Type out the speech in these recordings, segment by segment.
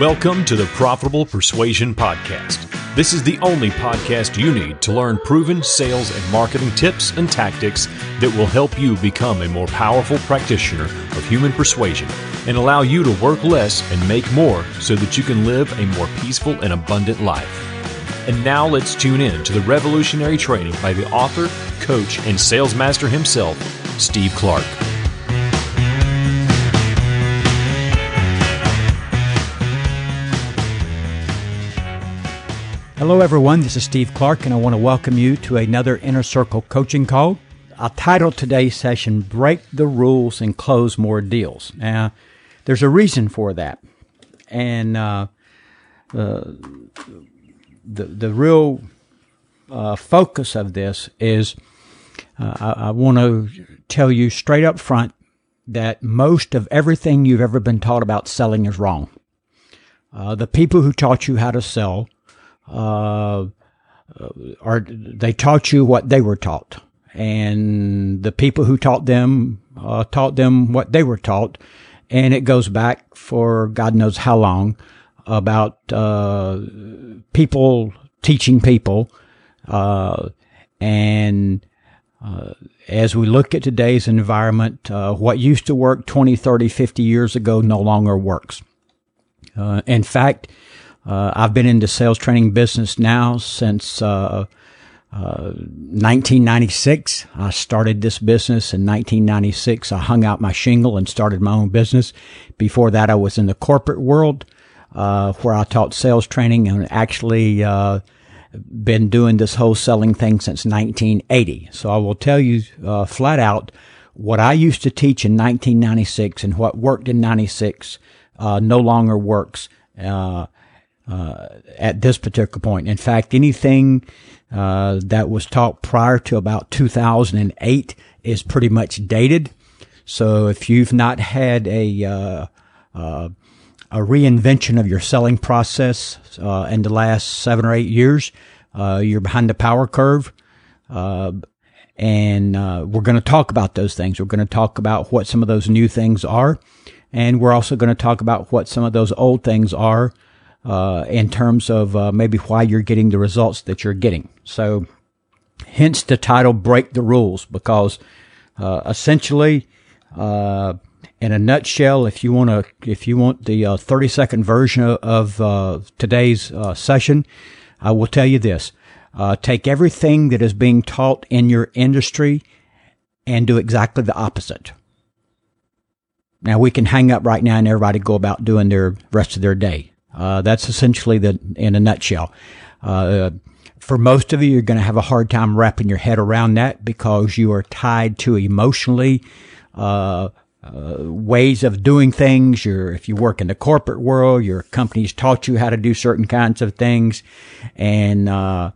Welcome to the Profitable Persuasion Podcast. This is the only podcast you need to learn proven sales and marketing tips and tactics that will help you become a more powerful practitioner of human persuasion and allow you to work less and make more so that you can live a more peaceful and abundant life. And now let's tune in to the revolutionary training by the author, coach, and sales master himself, Steve Clark. Hello, everyone. This is Steve Clark, and I want to welcome you to another Inner Circle coaching call. I titled today's session Break the Rules and Close More Deals. Now, there's a reason for that. And uh, uh, the, the real uh, focus of this is uh, I, I want to tell you straight up front that most of everything you've ever been taught about selling is wrong. Uh, the people who taught you how to sell uh, are they taught you what they were taught, and the people who taught them uh, taught them what they were taught, and it goes back for God knows how long about uh, people teaching people, uh, and uh, as we look at today's environment, uh, what used to work 20, 30, 50 years ago no longer works. Uh, in fact, uh, I've been in the sales training business now since uh, uh, 1996. I started this business in 1996. I hung out my shingle and started my own business. Before that, I was in the corporate world uh, where I taught sales training and actually uh, been doing this whole selling thing since 1980. So I will tell you uh, flat out what I used to teach in 1996 and what worked in 96 no longer works. Uh, uh, at this particular point. In fact, anything uh, that was taught prior to about 2008 is pretty much dated. So if you've not had a uh, uh a reinvention of your selling process uh, in the last seven or eight years, uh, you're behind the power curve. and we're going to talk about those things. We're going to talk about what some of those new things are, and we're also going to talk about what some of those old things are uh, in terms of uh, maybe why you're getting the results that you're getting. So, hence the title "Break the Rules," because uh, essentially, uh, in a nutshell, if you want to, if you want the uh, 30 second version of, of today's session, I will tell you this: take everything that is being taught in your industry and do exactly the opposite. Now we can hang up right now and everybody go about doing their rest of their day. Uh, that's essentially the in a nutshell. Uh, for most of you, you're going to have a hard time wrapping your head around that because you are tied to emotionally uh, uh ways of doing things. You're, if you work in the corporate world, your company's taught you how to do certain kinds of things, and uh,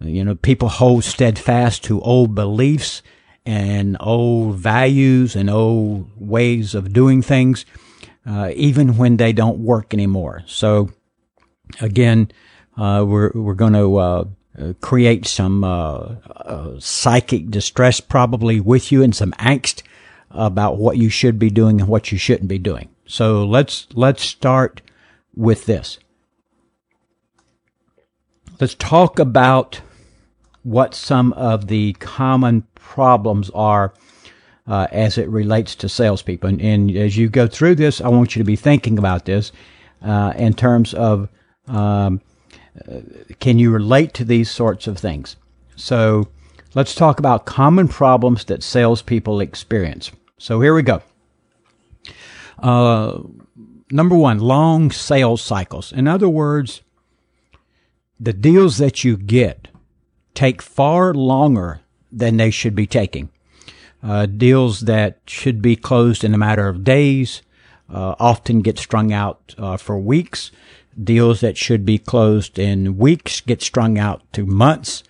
you know people hold steadfast to old beliefs and old values and old ways of doing things uh, even when they don't work anymore. So again, uh, we're we're going to uh, create some uh, uh, psychic distress probably with you and some angst about what you should be doing and what you shouldn't be doing. So let's let's start with this. Let's talk about what some of the common problems are uh, as it relates to salespeople. And, and, as you go through this, I want you to be thinking about this uh, in terms of um, uh, can you relate to these sorts of things? So let's talk about common problems that salespeople experience. So here we go. Uh, number one, long sales cycles. In other words, the deals that you get take far longer than they should be taking uh, deals that should be closed in a matter of days uh, often get strung out uh, for weeks. Deals that should be closed in weeks get strung out to months,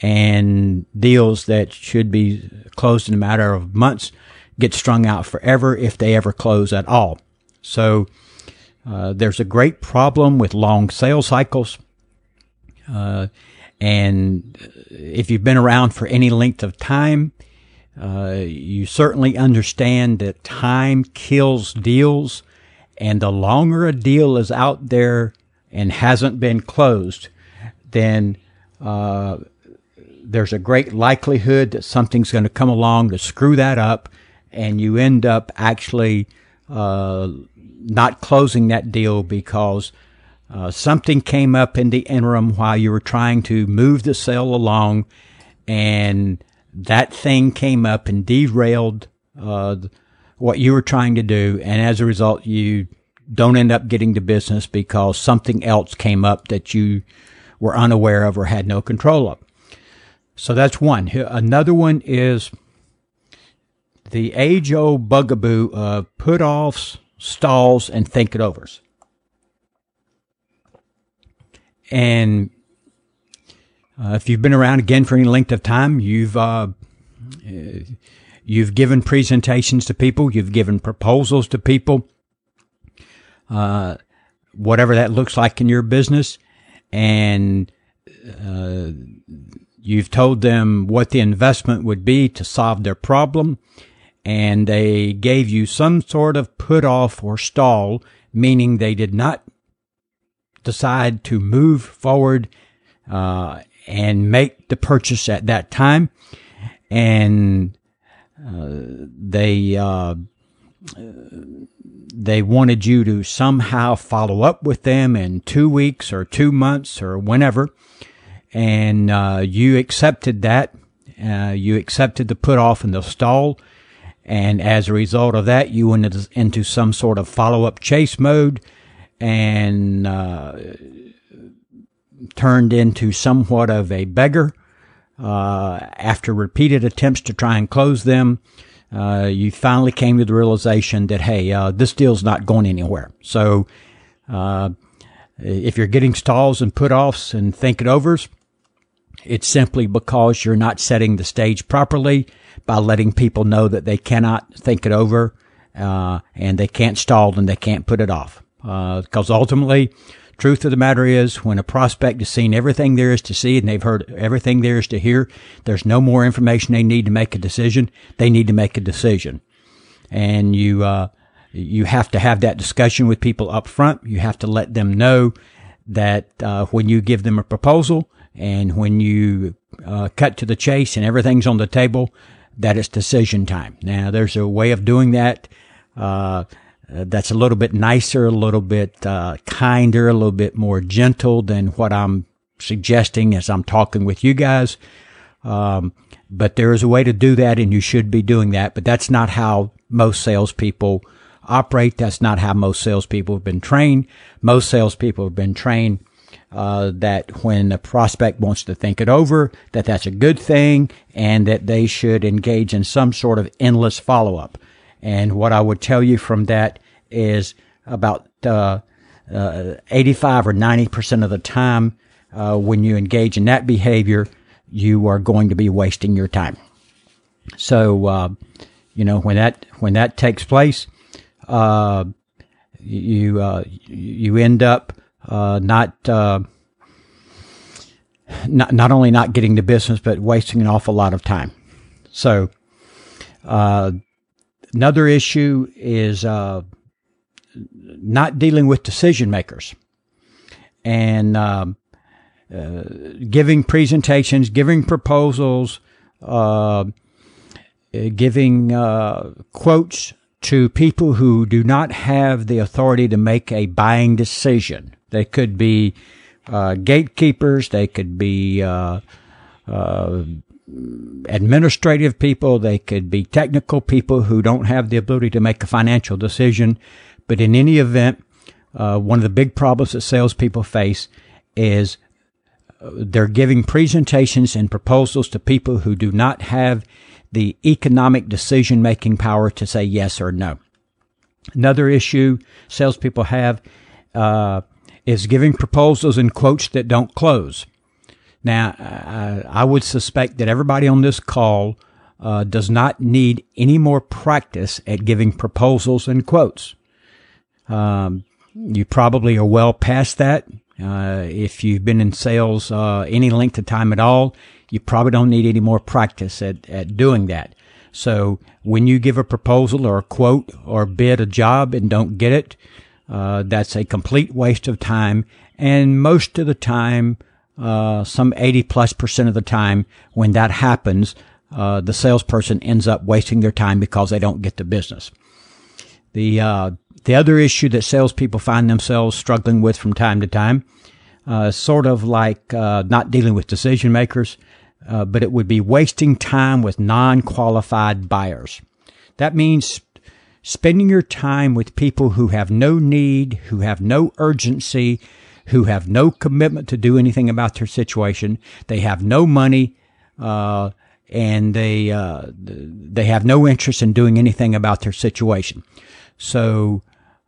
and deals that should be closed in a matter of months get strung out forever if they ever close at all. So uh, there's a great problem with long sales cycles. Uh, and if you've been around for any length of time, uh, you certainly understand that time kills deals And the longer a deal is out there and hasn't been closed, then uh, there's a great likelihood that something's going to come along to screw that up, and you end up actually uh, not closing that deal because uh, something came up in the interim while you were trying to move the sale along, and that thing came up and derailed uh, what you were trying to do, and as a result, you don't end up getting the business because something else came up that you were unaware of or had no control of. So that's one. Another one is the age old bugaboo of put offs, stalls, and think it overs. And uh, if you've been around again for any length of time, you've uh, you've given presentations to people, you've given proposals to people, uh, whatever that looks like in your business, and uh, you've told them what the investment would be to solve their problem, and they gave you some sort of put off or stall, meaning they did not decide to move forward uh, and make the purchase at that time, and uh, they uh, they wanted you to somehow follow up with them in two weeks or two months or whenever, and uh, you accepted that. Uh, you accepted the put off and the stall, and as a result of that, you went into some sort of follow up chase mode, and uh, turned into somewhat of a beggar. Uh, after repeated attempts to try and close them, uh, you finally came to the realization that, hey, uh, this deal's not going anywhere. So, uh, if you're getting stalls and put offs and think it overs, it's simply because you're not setting the stage properly by letting people know that they cannot think it over, uh, and they can't stall and they can't put it off. Because uh, ultimately, Truth of the matter is, when a prospect has seen everything there is to see and they've heard everything there is to hear, there's no more information they need to make a decision. They need to make a decision. And you, uh, you have to have that discussion with people up front. You have to let them know that, uh, when you give them a proposal and when you, uh, cut to the chase and everything's on the table, that it's decision time. Now, there's a way of doing that. Uh, uh, that's a little bit nicer, a little bit uh, kinder, a little bit more gentle than what I'm suggesting as I'm talking with you guys. Um, but there is a way to do that, and you should be doing that. But that's not how most salespeople operate. That's not how most salespeople have been trained. Most salespeople have been trained uh, that when a prospect wants to think it over, that that's a good thing, and that they should engage in some sort of endless follow up. And what I would tell you from that is about uh, uh, 85 or 90 percent of the time uh, when you engage in that behavior, you are going to be wasting your time. So, uh, you know, when that when that takes place, uh, you uh, you end up not not not only not getting the business, but wasting an awful lot of time. So, another issue is not dealing with decision makers and um, uh, giving presentations, giving proposals, uh, giving uh, quotes to people who do not have the authority to make a buying decision. They could be uh, gatekeepers, they could be uh, uh, administrative people, they could be technical people who don't have the ability to make a financial decision. But in any event, uh, one of the big problems that salespeople face is uh, they're giving presentations and proposals to people who do not have the economic decision making power to say yes or no. Another issue salespeople have uh, is giving proposals and quotes that don't close. Now, I would suspect that everybody on this call uh, does not need any more practice at giving proposals and quotes. Um, you probably are well past that. Uh, if you've been in sales uh, any length of time at all, you probably don't need any more practice at, at doing that. So when you give a proposal or a quote or bid a job and don't get it, uh, that's a complete waste of time. And most of the time, uh, some 80 plus percent of the time, when that happens, uh, the salesperson ends up wasting their time because they don't get the business. The uh, the other issue that salespeople find themselves struggling with from time to time, uh, sort of like uh, not dealing with decision makers, uh, but it would be wasting time with non qualified buyers. That means spending your time with people who have no need, who have no urgency, who have no commitment to do anything about their situation. They have no money, uh, and they uh, they have no interest in doing anything about their situation. So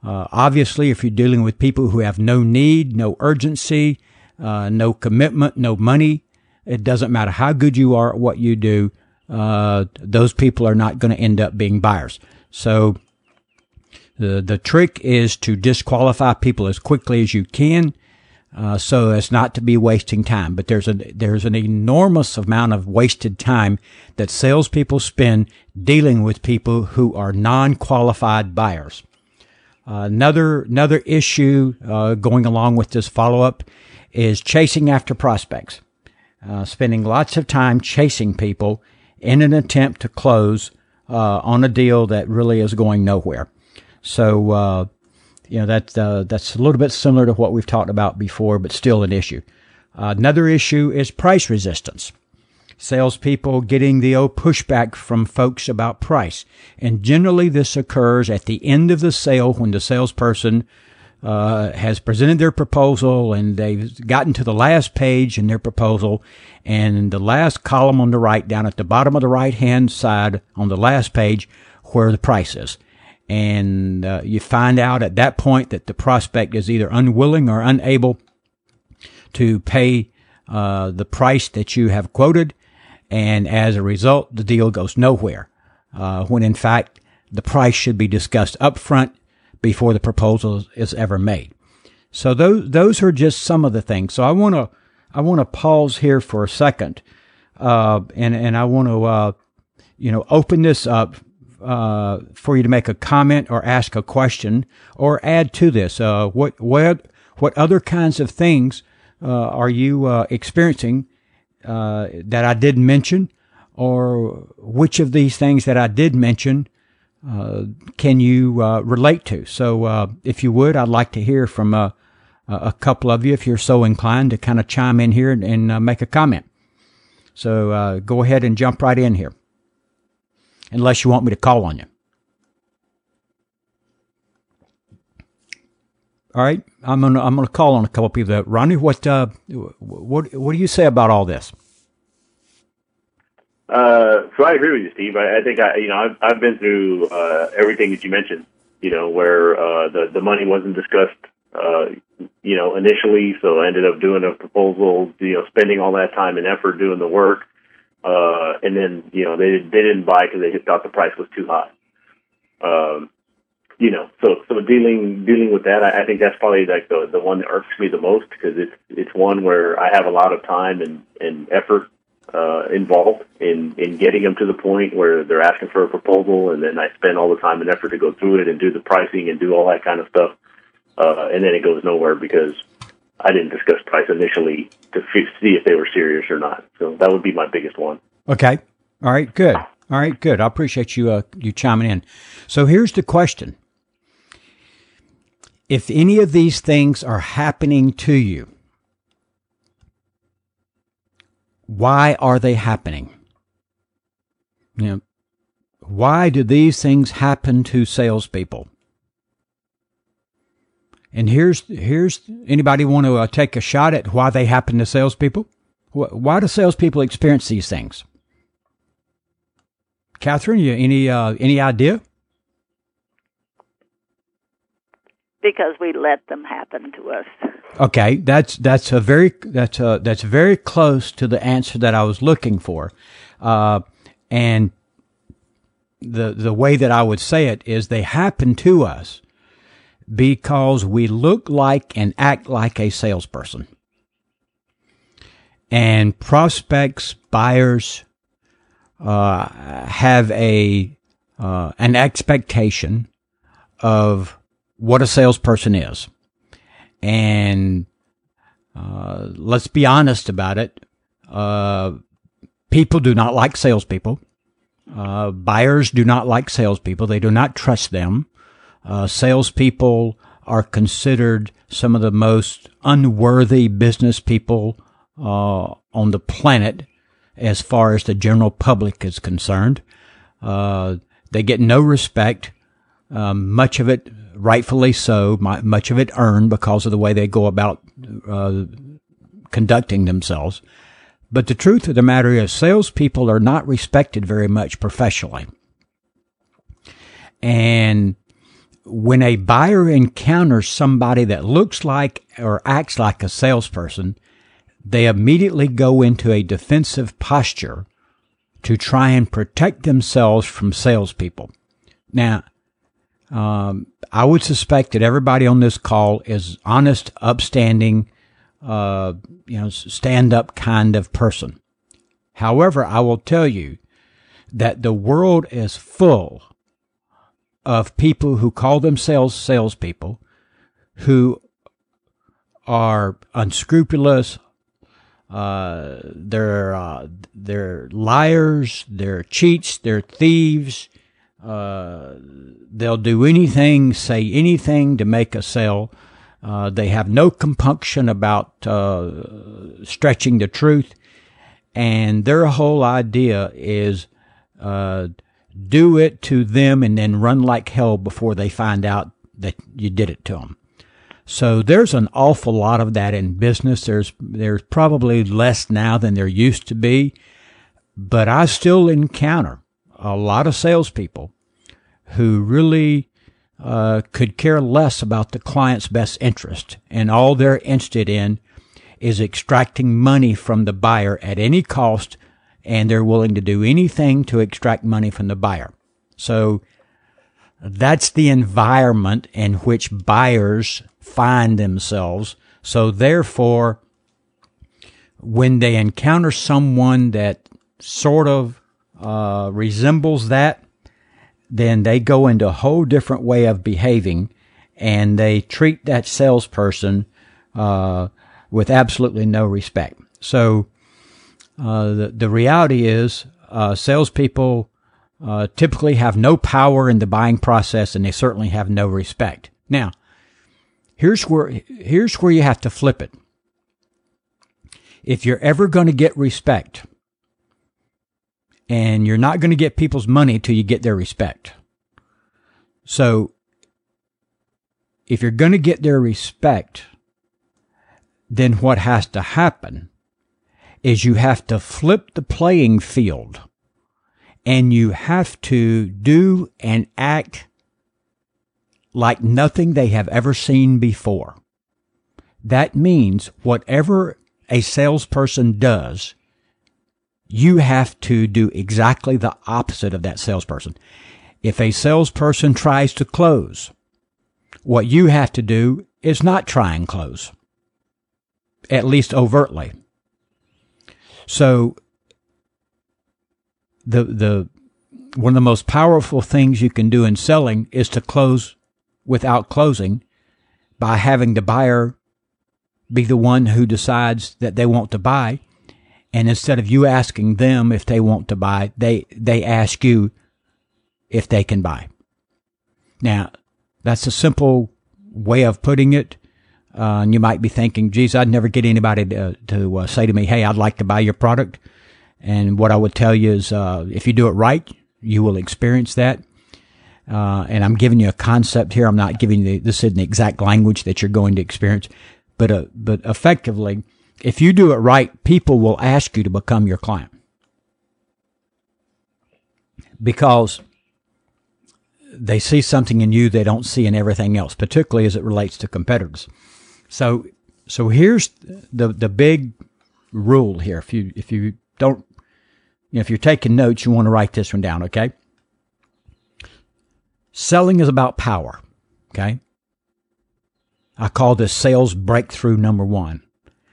uh, obviously, if you're dealing with people who have no need, no urgency, uh, no commitment, no money, it doesn't matter how good you are at what you do. Uh, those people are not going to end up being buyers. So the the trick is to disqualify people as quickly as you can, uh, so as not to be wasting time. But there's a there's an enormous amount of wasted time that salespeople spend dealing with people who are non-qualified buyers. Uh, another another issue uh, going along with this follow up is chasing after prospects, uh, spending lots of time chasing people in an attempt to close uh, on a deal that really is going nowhere. So uh, you know that that's a little bit similar to what we've talked about before, but still an issue. another issue is price resistance salespeople getting the old pushback from folks about price. And generally this occurs at the end of the sale when the salesperson uh, has presented their proposal and they've gotten to the last page in their proposal and the last column on the right down at the bottom of the right hand side on the last page where the price is. And uh, you find out at that point that the prospect is either unwilling or unable to pay uh, the price that you have quoted and as a result, the deal goes nowhere. Uh, when in fact, the price should be discussed up front before the proposal is ever made. So those those are just some of the things. So I want to I want to pause here for a second, uh, and and I want to uh, you know open this up uh, for you to make a comment or ask a question or add to this. Uh, what what what other kinds of things uh, are you uh, experiencing uh, that I didn't mention, or which of these things that I did mention uh, can you uh, relate to? So, uh, if you would, I'd like to hear from a couple of you if you're so inclined to kind of chime in here and, and make a comment. So, go ahead and jump right in here, unless you want me to call on you. All right, I'm gonna I'm gonna call on a couple people. Ronnie, what uh, what what do you say about all this? Uh, so I agree with you, Steve. I, I think I you know I've I've been through uh, everything that you mentioned. You know where uh, the the money wasn't discussed. Uh, you know initially, so I ended up doing a proposal. You know, spending all that time and effort doing the work, uh, and then you know they they didn't buy because they just thought the price was too high. Um, you know, so so dealing dealing with that, I, I think that's probably like the the one that irks me the most because it's it's one where I have a lot of time and and effort uh, involved in in getting them to the point where they're asking for a proposal, and then I spend all the time and effort to go through it and do the pricing and do all that kind of stuff, uh, and then it goes nowhere because I didn't discuss price initially to f- see if they were serious or not. So that would be my biggest one. Okay. All right. Good. All right. Good. I appreciate you uh, you chiming in. So here's the question if any of these things are happening to you, why are they happening? You know, why do these things happen to salespeople? And here's here's anybody want to uh, take a shot at why they happen to salespeople? Why do salespeople experience these things? Catherine, you any uh, any idea? because we let them happen to us. Okay, that's that's a very that's a, that's very close to the answer that I was looking for, uh, and the the way that I would say it is they happen to us because we look like and act like a salesperson, and prospects buyers uh, have a uh, an expectation of what a salesperson is. And uh, let's be honest about it. Uh, people do not like salespeople. Uh, buyers do not like salespeople. They do not trust them. Uh, salespeople are considered some of the most unworthy business people uh, on the planet as far as the general public is concerned. Uh, they get no respect. Um, much of it rightfully so, much of it earned because of the way they go about uh, conducting themselves. But the truth of the matter is, salespeople are not respected very much professionally. And when a buyer encounters somebody that looks like or acts like a salesperson, they immediately go into a defensive posture to try and protect themselves from salespeople. Now, um, I would suspect that everybody on this call is honest, upstanding, uh, you know, stand up kind of person. However, I will tell you that the world is full of people who call themselves salespeople who are unscrupulous. Uh, they're uh, they're liars. They're cheats. They're thieves. Uh, they'll do anything, say anything to make a sale. Uh, they have no compunction about uh, stretching the truth, and their whole idea is uh, do it to them and then run like hell before they find out that you did it to them. So there's an awful lot of that in business. There's there's probably less now than there used to be, but I still encounter a lot of salespeople who really uh, could care less about the client's best interest, and all they're interested in is extracting money from the buyer at any cost, and they're willing to do anything to extract money from the buyer. So that's the environment in which buyers find themselves. So therefore, when they encounter someone that sort of uh, resembles that, then they go into a whole different way of behaving and they treat that salesperson uh, with absolutely no respect. So the, the reality is uh, salespeople uh, typically have no power in the buying process and they certainly have no respect. Now, here's where, here's where you have to flip it. If you're ever going to get respect, and you're not going to get people's money till you get their respect. So if you're going to get their respect, then what has to happen is you have to flip the playing field and you have to do and act like nothing they have ever seen before. That means whatever a salesperson does, you have to do exactly the opposite of that salesperson. If a salesperson tries to close, what you have to do is not try and close, at least overtly. So the, the, one of the most powerful things you can do in selling is to close without closing by having the buyer be the one who decides that they want to buy and instead of you asking them if they want to buy, they, they ask you if they can buy. Now, that's a simple way of putting it. Uh, and you might be thinking, geez, I'd never get anybody to, to uh, say to me, Hey, I'd like to buy your product. And what I would tell you is, uh, if you do it right, you will experience that. Uh, and I'm giving you a concept here. I'm not giving you the, this in the exact language that you're going to experience, but, uh, but effectively, if you do it right, people will ask you to become your client. Because they see something in you they don't see in everything else, particularly as it relates to competitors. So, so here's the, the big rule here. If you, if you don't, you know, if you're taking notes, you want to write this one down, okay? Selling is about power, okay? I call this sales breakthrough number one.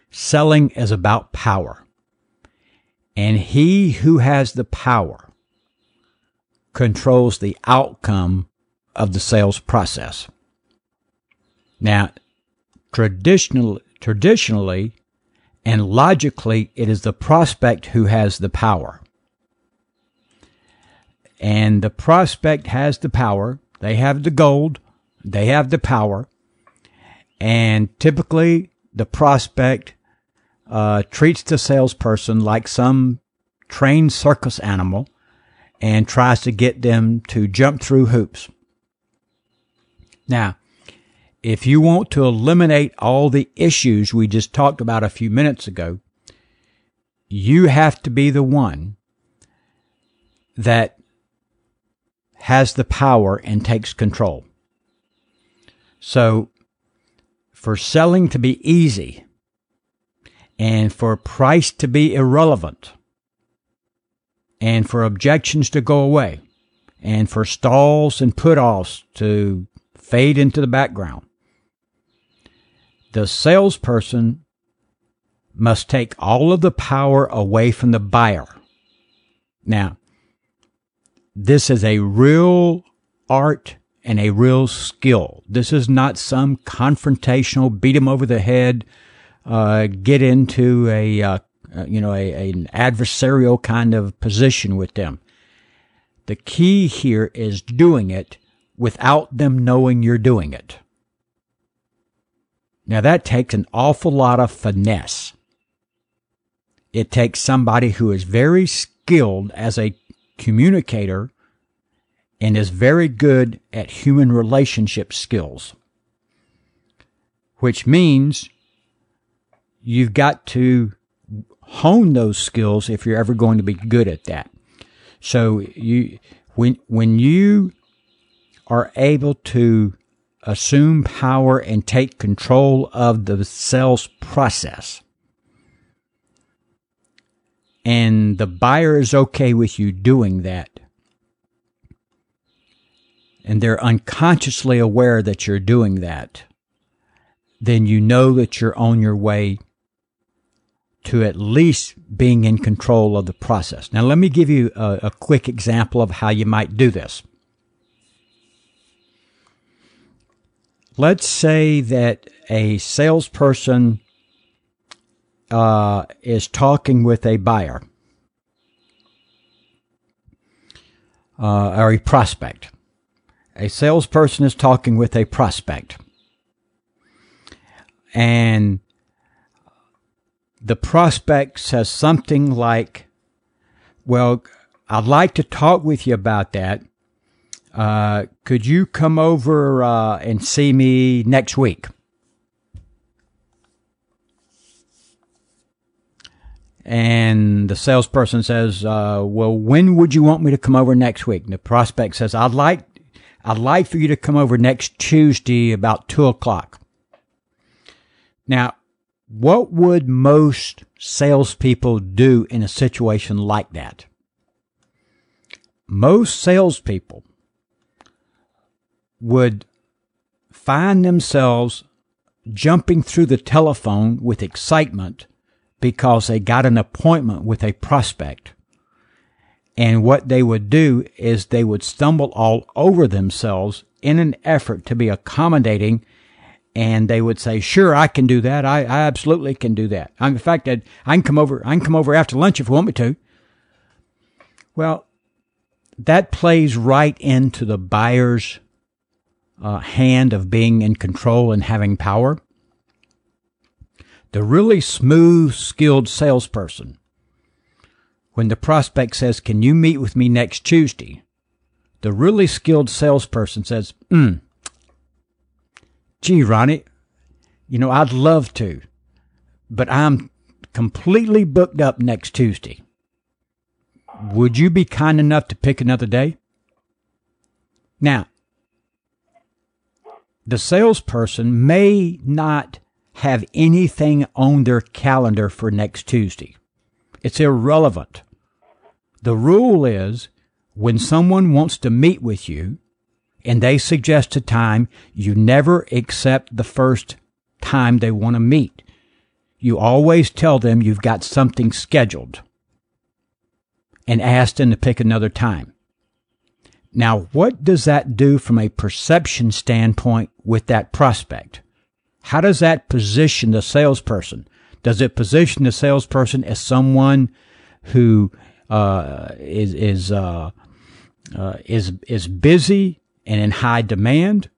Selling is about power. And he who has the power controls the outcome of the sales process. Now, traditional, traditionally and logically, it is the prospect who has the power. And the prospect has the power. They have the gold. They have the power. And typically, the prospect uh, treats the salesperson like some trained circus animal and tries to get them to jump through hoops. Now, if you want to eliminate all the issues we just talked about a few minutes ago, you have to be the one that has the power and takes control. So, for selling to be easy and for price to be irrelevant and for objections to go away and for stalls and put offs to fade into the background, the salesperson must take all of the power away from the buyer. Now, this is a real art and a real skill. This is not some confrontational, beat him over the head, uh, get into a, uh, uh you know, a, a, an adversarial kind of position with them. The key here is doing it without them knowing you're doing it. Now that takes an awful lot of finesse. It takes somebody who is very skilled as a communicator and is very good at human relationship skills, which means you've got to hone those skills if you're ever going to be good at that. So you, when, when you are able to assume power and take control of the sales process. And the buyer is okay with you doing that. And they're unconsciously aware that you're doing that. Then you know that you're on your way to at least being in control of the process. Now, let me give you a, a quick example of how you might do this. Let's say that a salesperson uh, is talking with a buyer uh, or a prospect. A salesperson is talking with a prospect. And the prospect says something like, Well, I'd like to talk with you about that, uh, could you come over uh, and see me next week? And the salesperson says, uh, "Well, when would you want me to come over next week?" And the prospect says, "I'd like, I'd like for you to come over next Tuesday about two o'clock." Now, what would most salespeople do in a situation like that? Most salespeople would find themselves jumping through the telephone with excitement because they got an appointment with a prospect. And what they would do is they would stumble all over themselves in an effort to be accommodating. And they would say, sure, I can do that. I, I absolutely can do that. in fact, I, I can come over, I can come over after lunch if you want me to. Well, that plays right into the buyer's uh, hand of being in control and having power. The really smooth, skilled salesperson, when the prospect says, Can you meet with me next Tuesday? The really skilled salesperson says, Hmm, gee, Ronnie, you know, I'd love to, but I'm completely booked up next Tuesday. Would you be kind enough to pick another day? Now, the salesperson may not have anything on their calendar for next Tuesday. It's irrelevant. The rule is when someone wants to meet with you and they suggest a time, you never accept the first time they want to meet. You always tell them you've got something scheduled and ask them to pick another time. Now, what does that do from a perception standpoint with that prospect? how does that position the salesperson? Does it position the salesperson as someone who uh, is is uh, uh, is is busy and in high demand,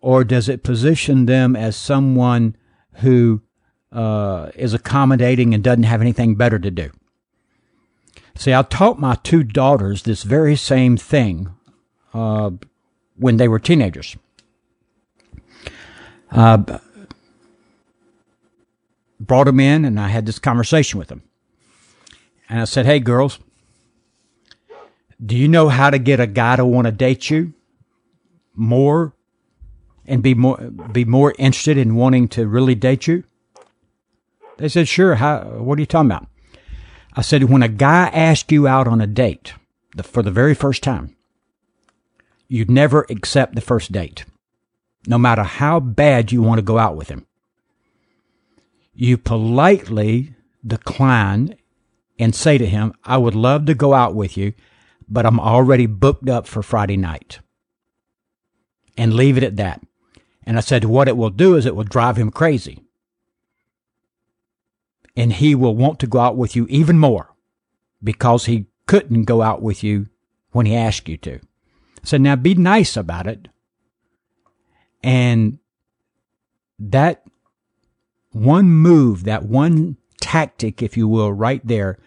or does it position them as someone who uh, is accommodating and doesn't have anything better to do? See, I taught my two daughters this very same thing uh, when they were teenagers. Uh, brought them in, and I had this conversation with them. And I said, Hey, girls, do you know how to get a guy to want to date you more and be more be more interested in wanting to really date you? They said, "Sure." How? What are you talking about? I said, "When a guy asks you out on a date the, for the very first time, you'd never accept the first date, no matter how bad you want to go out with him. You politely decline and say to him, "I would love to go out with you." but I'm already booked up for Friday night. And leave it at that. And I said, what it will do is it will drive him crazy. And he will want to go out with you even more because he couldn't go out with you when he asked you to. So now be nice about it. And that one move, that one tactic, if you will, right there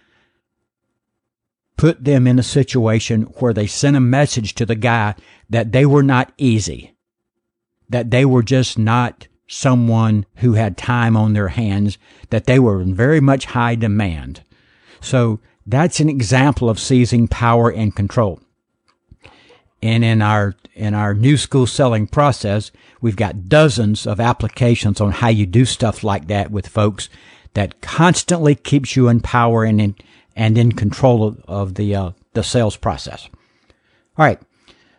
put them in a situation where they sent a message to the guy that they were not easy, that they were just not someone who had time on their hands, that they were in very much high demand. So that's an example of seizing power and control. And in our in our new school selling process, we've got dozens of applications on how you do stuff like that with folks that constantly keeps you in power and in, and in control of, of the uh, the sales process. All right,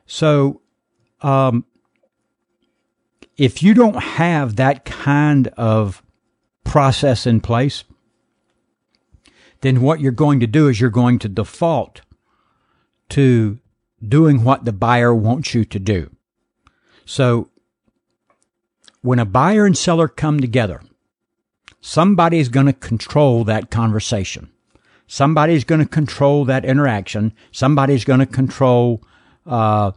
so um, if you don't have that kind of process in place, then what you're going to do is you're going to default to doing what the buyer wants you to do. So when a buyer and seller come together, somebody's going to control that conversation. Somebody's going to control that interaction. Somebody's going to control uh,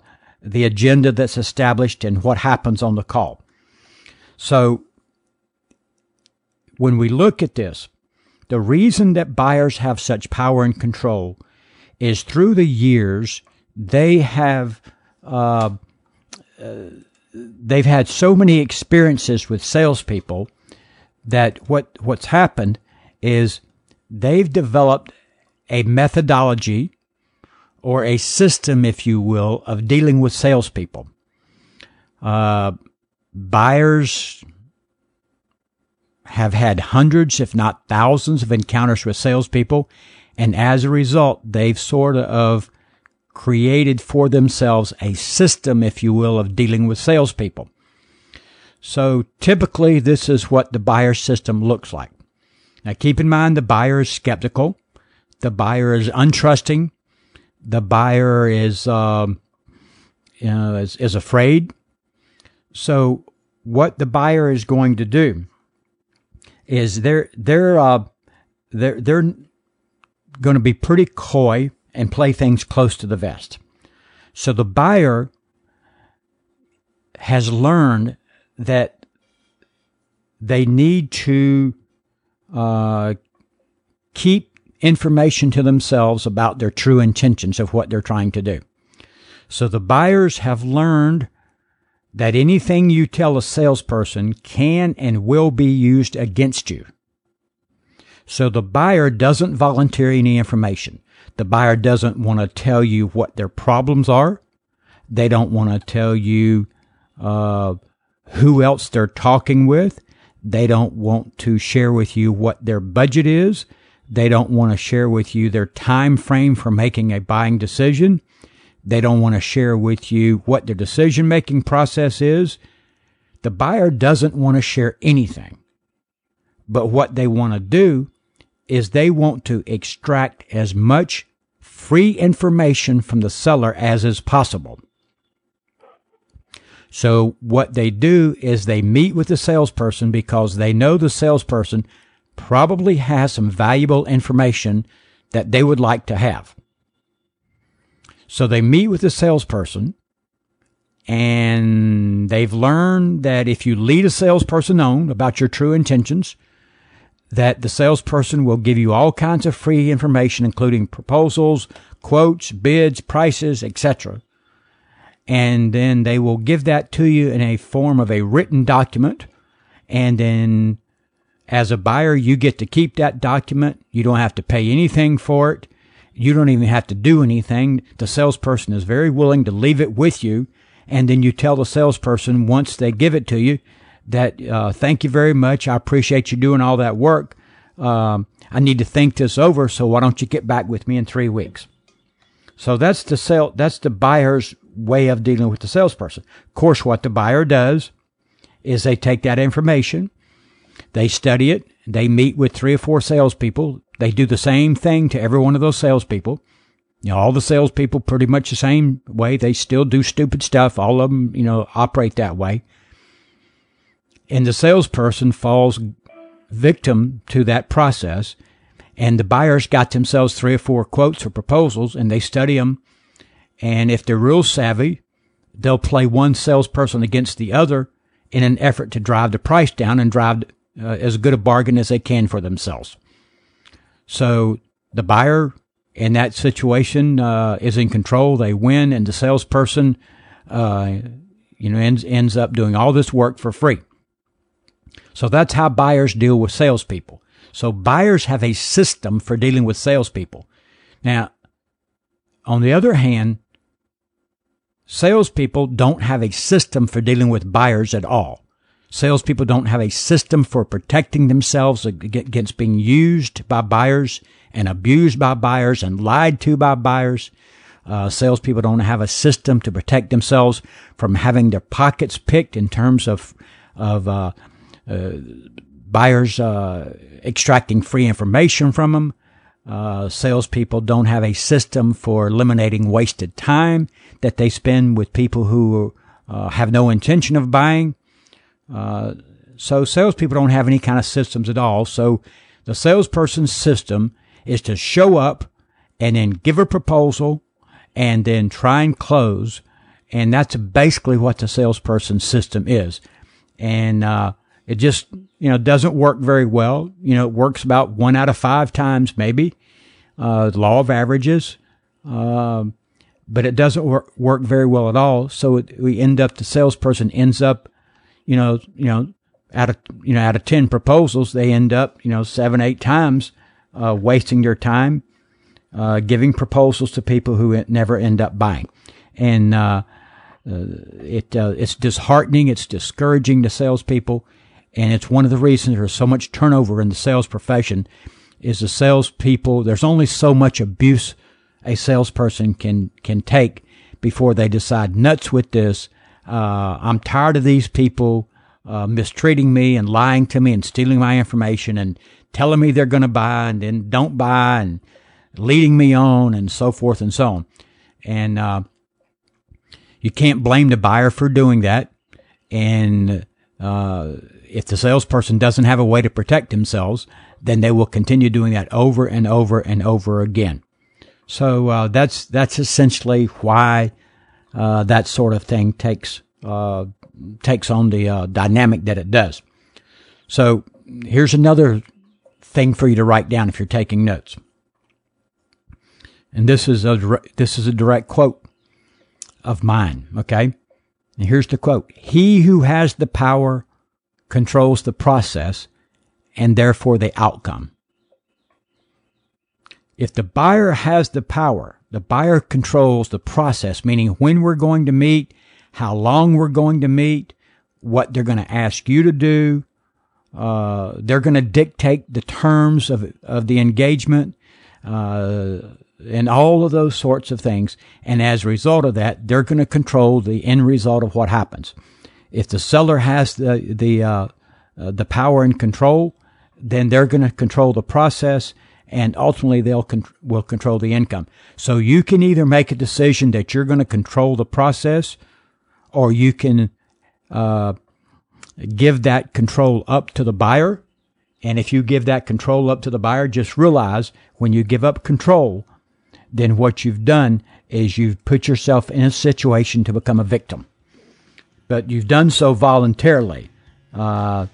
the agenda that's established and what happens on the call. So when we look at this, the reason that buyers have such power and control is through the years they have uh, uh, they've had so many experiences with salespeople that what what's happened is they've developed a methodology or a system, if you will, of dealing with salespeople. Uh, buyers have had hundreds, if not thousands, of encounters with salespeople, and as a result, they've sort of created for themselves a system, if you will, of dealing with salespeople. So typically, this is what the buyer system looks like. Now keep in mind the buyer is skeptical. The buyer is untrusting. The buyer is, um, you know, is, is afraid. So what the buyer is going to do is they're, they're, uh, they're, they're going to be pretty coy and play things close to the vest. So the buyer has learned that they need to uh, keep information to themselves about their true intentions of what they're trying to do. So the buyers have learned that anything you tell a salesperson can and will be used against you. So the buyer doesn't volunteer any information. The buyer doesn't want to tell you what their problems are. They don't want to tell you uh, who else they're talking with. They don't want to share with you what their budget is. They don't want to share with you their time frame for making a buying decision. They don't want to share with you what their decision making process is. The buyer doesn't want to share anything. But what they want to do is they want to extract as much free information from the seller as is possible. So what they do is they meet with the salesperson because they know the salesperson probably has some valuable information that they would like to have. So they meet with the salesperson and they've learned that if you lead a salesperson on about your true intentions, that the salesperson will give you all kinds of free information, including proposals, quotes, bids, prices, etc. And then they will give that to you in a form of a written document. And then as a buyer, you get to keep that document. You don't have to pay anything for it. You don't even have to do anything. The salesperson is very willing to leave it with you. And then you tell the salesperson once they give it to you that, uh, thank you very much. I appreciate you doing all that work. Um, I need to think this over. So why don't you get back with me in three weeks? So that's the sale. That's the buyer's way of dealing with the salesperson. Of course, what the buyer does is they take that information, they study it, they meet with three or four salespeople. They do the same thing to every one of those salespeople. You know, all the salespeople pretty much the same way. They still do stupid stuff. All of them, you know, operate that way. And the salesperson falls victim to that process. And the buyers got themselves three or four quotes or proposals and they study them. And if they're real savvy, they'll play one salesperson against the other in an effort to drive the price down and drive uh, as good a bargain as they can for themselves. So the buyer in that situation uh, is in control. They win, and the salesperson, uh, you know, ends ends up doing all this work for free. So that's how buyers deal with salespeople. So buyers have a system for dealing with salespeople. Now, on the other hand, salespeople don't have a system for dealing with buyers at all. Salespeople don't have a system for protecting themselves against being used by buyers and abused by buyers and lied to by buyers. Uh, salespeople don't have a system to protect themselves from having their pockets picked in terms of of uh, uh, buyers uh, extracting free information from them. Uh, salespeople don't have a system for eliminating wasted time that they spend with people who uh, have no intention of buying. Uh, so salespeople don't have any kind of systems at all. So the salesperson's system is to show up and then give a proposal and then try and close. And that's basically what the salesperson's system is. And, uh, it just, you know, doesn't work very well. You know, it works about one out of five times, maybe. Uh, law of averages. Um, but it doesn't work, work very well at all. So it, we end up, the salesperson ends up, you know, you know, out of, you know, out of 10 proposals, they end up, you know, seven, eight times, uh, wasting their time, uh, giving proposals to people who never end up buying. And, uh, uh it, uh, it's disheartening. It's discouraging to salespeople. And it's one of the reasons there's so much turnover in the sales profession is the salespeople. There's only so much abuse a salesperson can, can take before they decide nuts with this. Uh, I'm tired of these people, uh, mistreating me and lying to me and stealing my information and telling me they're going to buy and then don't buy and leading me on and so forth and so on. And, uh, you can't blame the buyer for doing that. And, uh, if the salesperson doesn't have a way to protect themselves, then they will continue doing that over and over and over again. So uh, that's that's essentially why uh, that sort of thing takes uh, takes on the uh, dynamic that it does. So here's another thing for you to write down if you're taking notes. And this is a this is a direct quote of mine. Okay, and here's the quote: "He who has the power controls the process and therefore the outcome. If the buyer has the power, the buyer controls the process, meaning when we're going to meet, how long we're going to meet, what they're going to ask you to do. Uh, they're going to dictate the terms of, of the engagement, uh, and all of those sorts of things. And as a result of that, they're going to control the end result of what happens. If the seller has the the uh, uh, the power and control, then they're going to control the process, and ultimately they'll con- will control the income. So you can either make a decision that you're going to control the process, or you can uh, give that control up to the buyer. And if you give that control up to the buyer, just realize when you give up control, then what you've done is you've put yourself in a situation to become a victim. But you've done so voluntarily uh,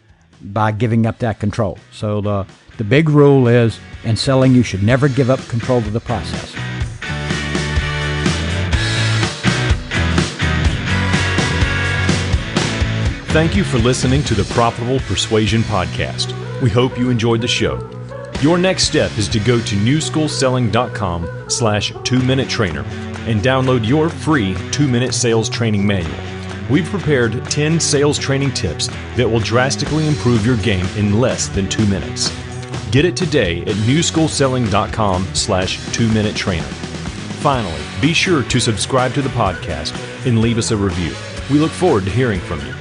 by giving up that control. So the, the big rule is in selling, you should never give up control of the process. Thank you for listening to the Profitable Persuasion Podcast. We hope you enjoyed the show. Your next step is to go to newschoolselling.com slash two-minute trainer and download your free two-minute sales training manual. We've prepared 10 sales training tips that will drastically improve your game in less than two minutes. Get it today at newschoolselling.com slash two-minute trainer. Finally, be sure to subscribe to the podcast and leave us a review. We look forward to hearing from you.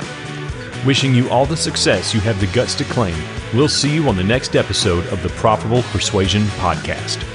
Wishing you all the success you have the guts to claim. We'll see you on the next episode of the Profitable Persuasion Podcast.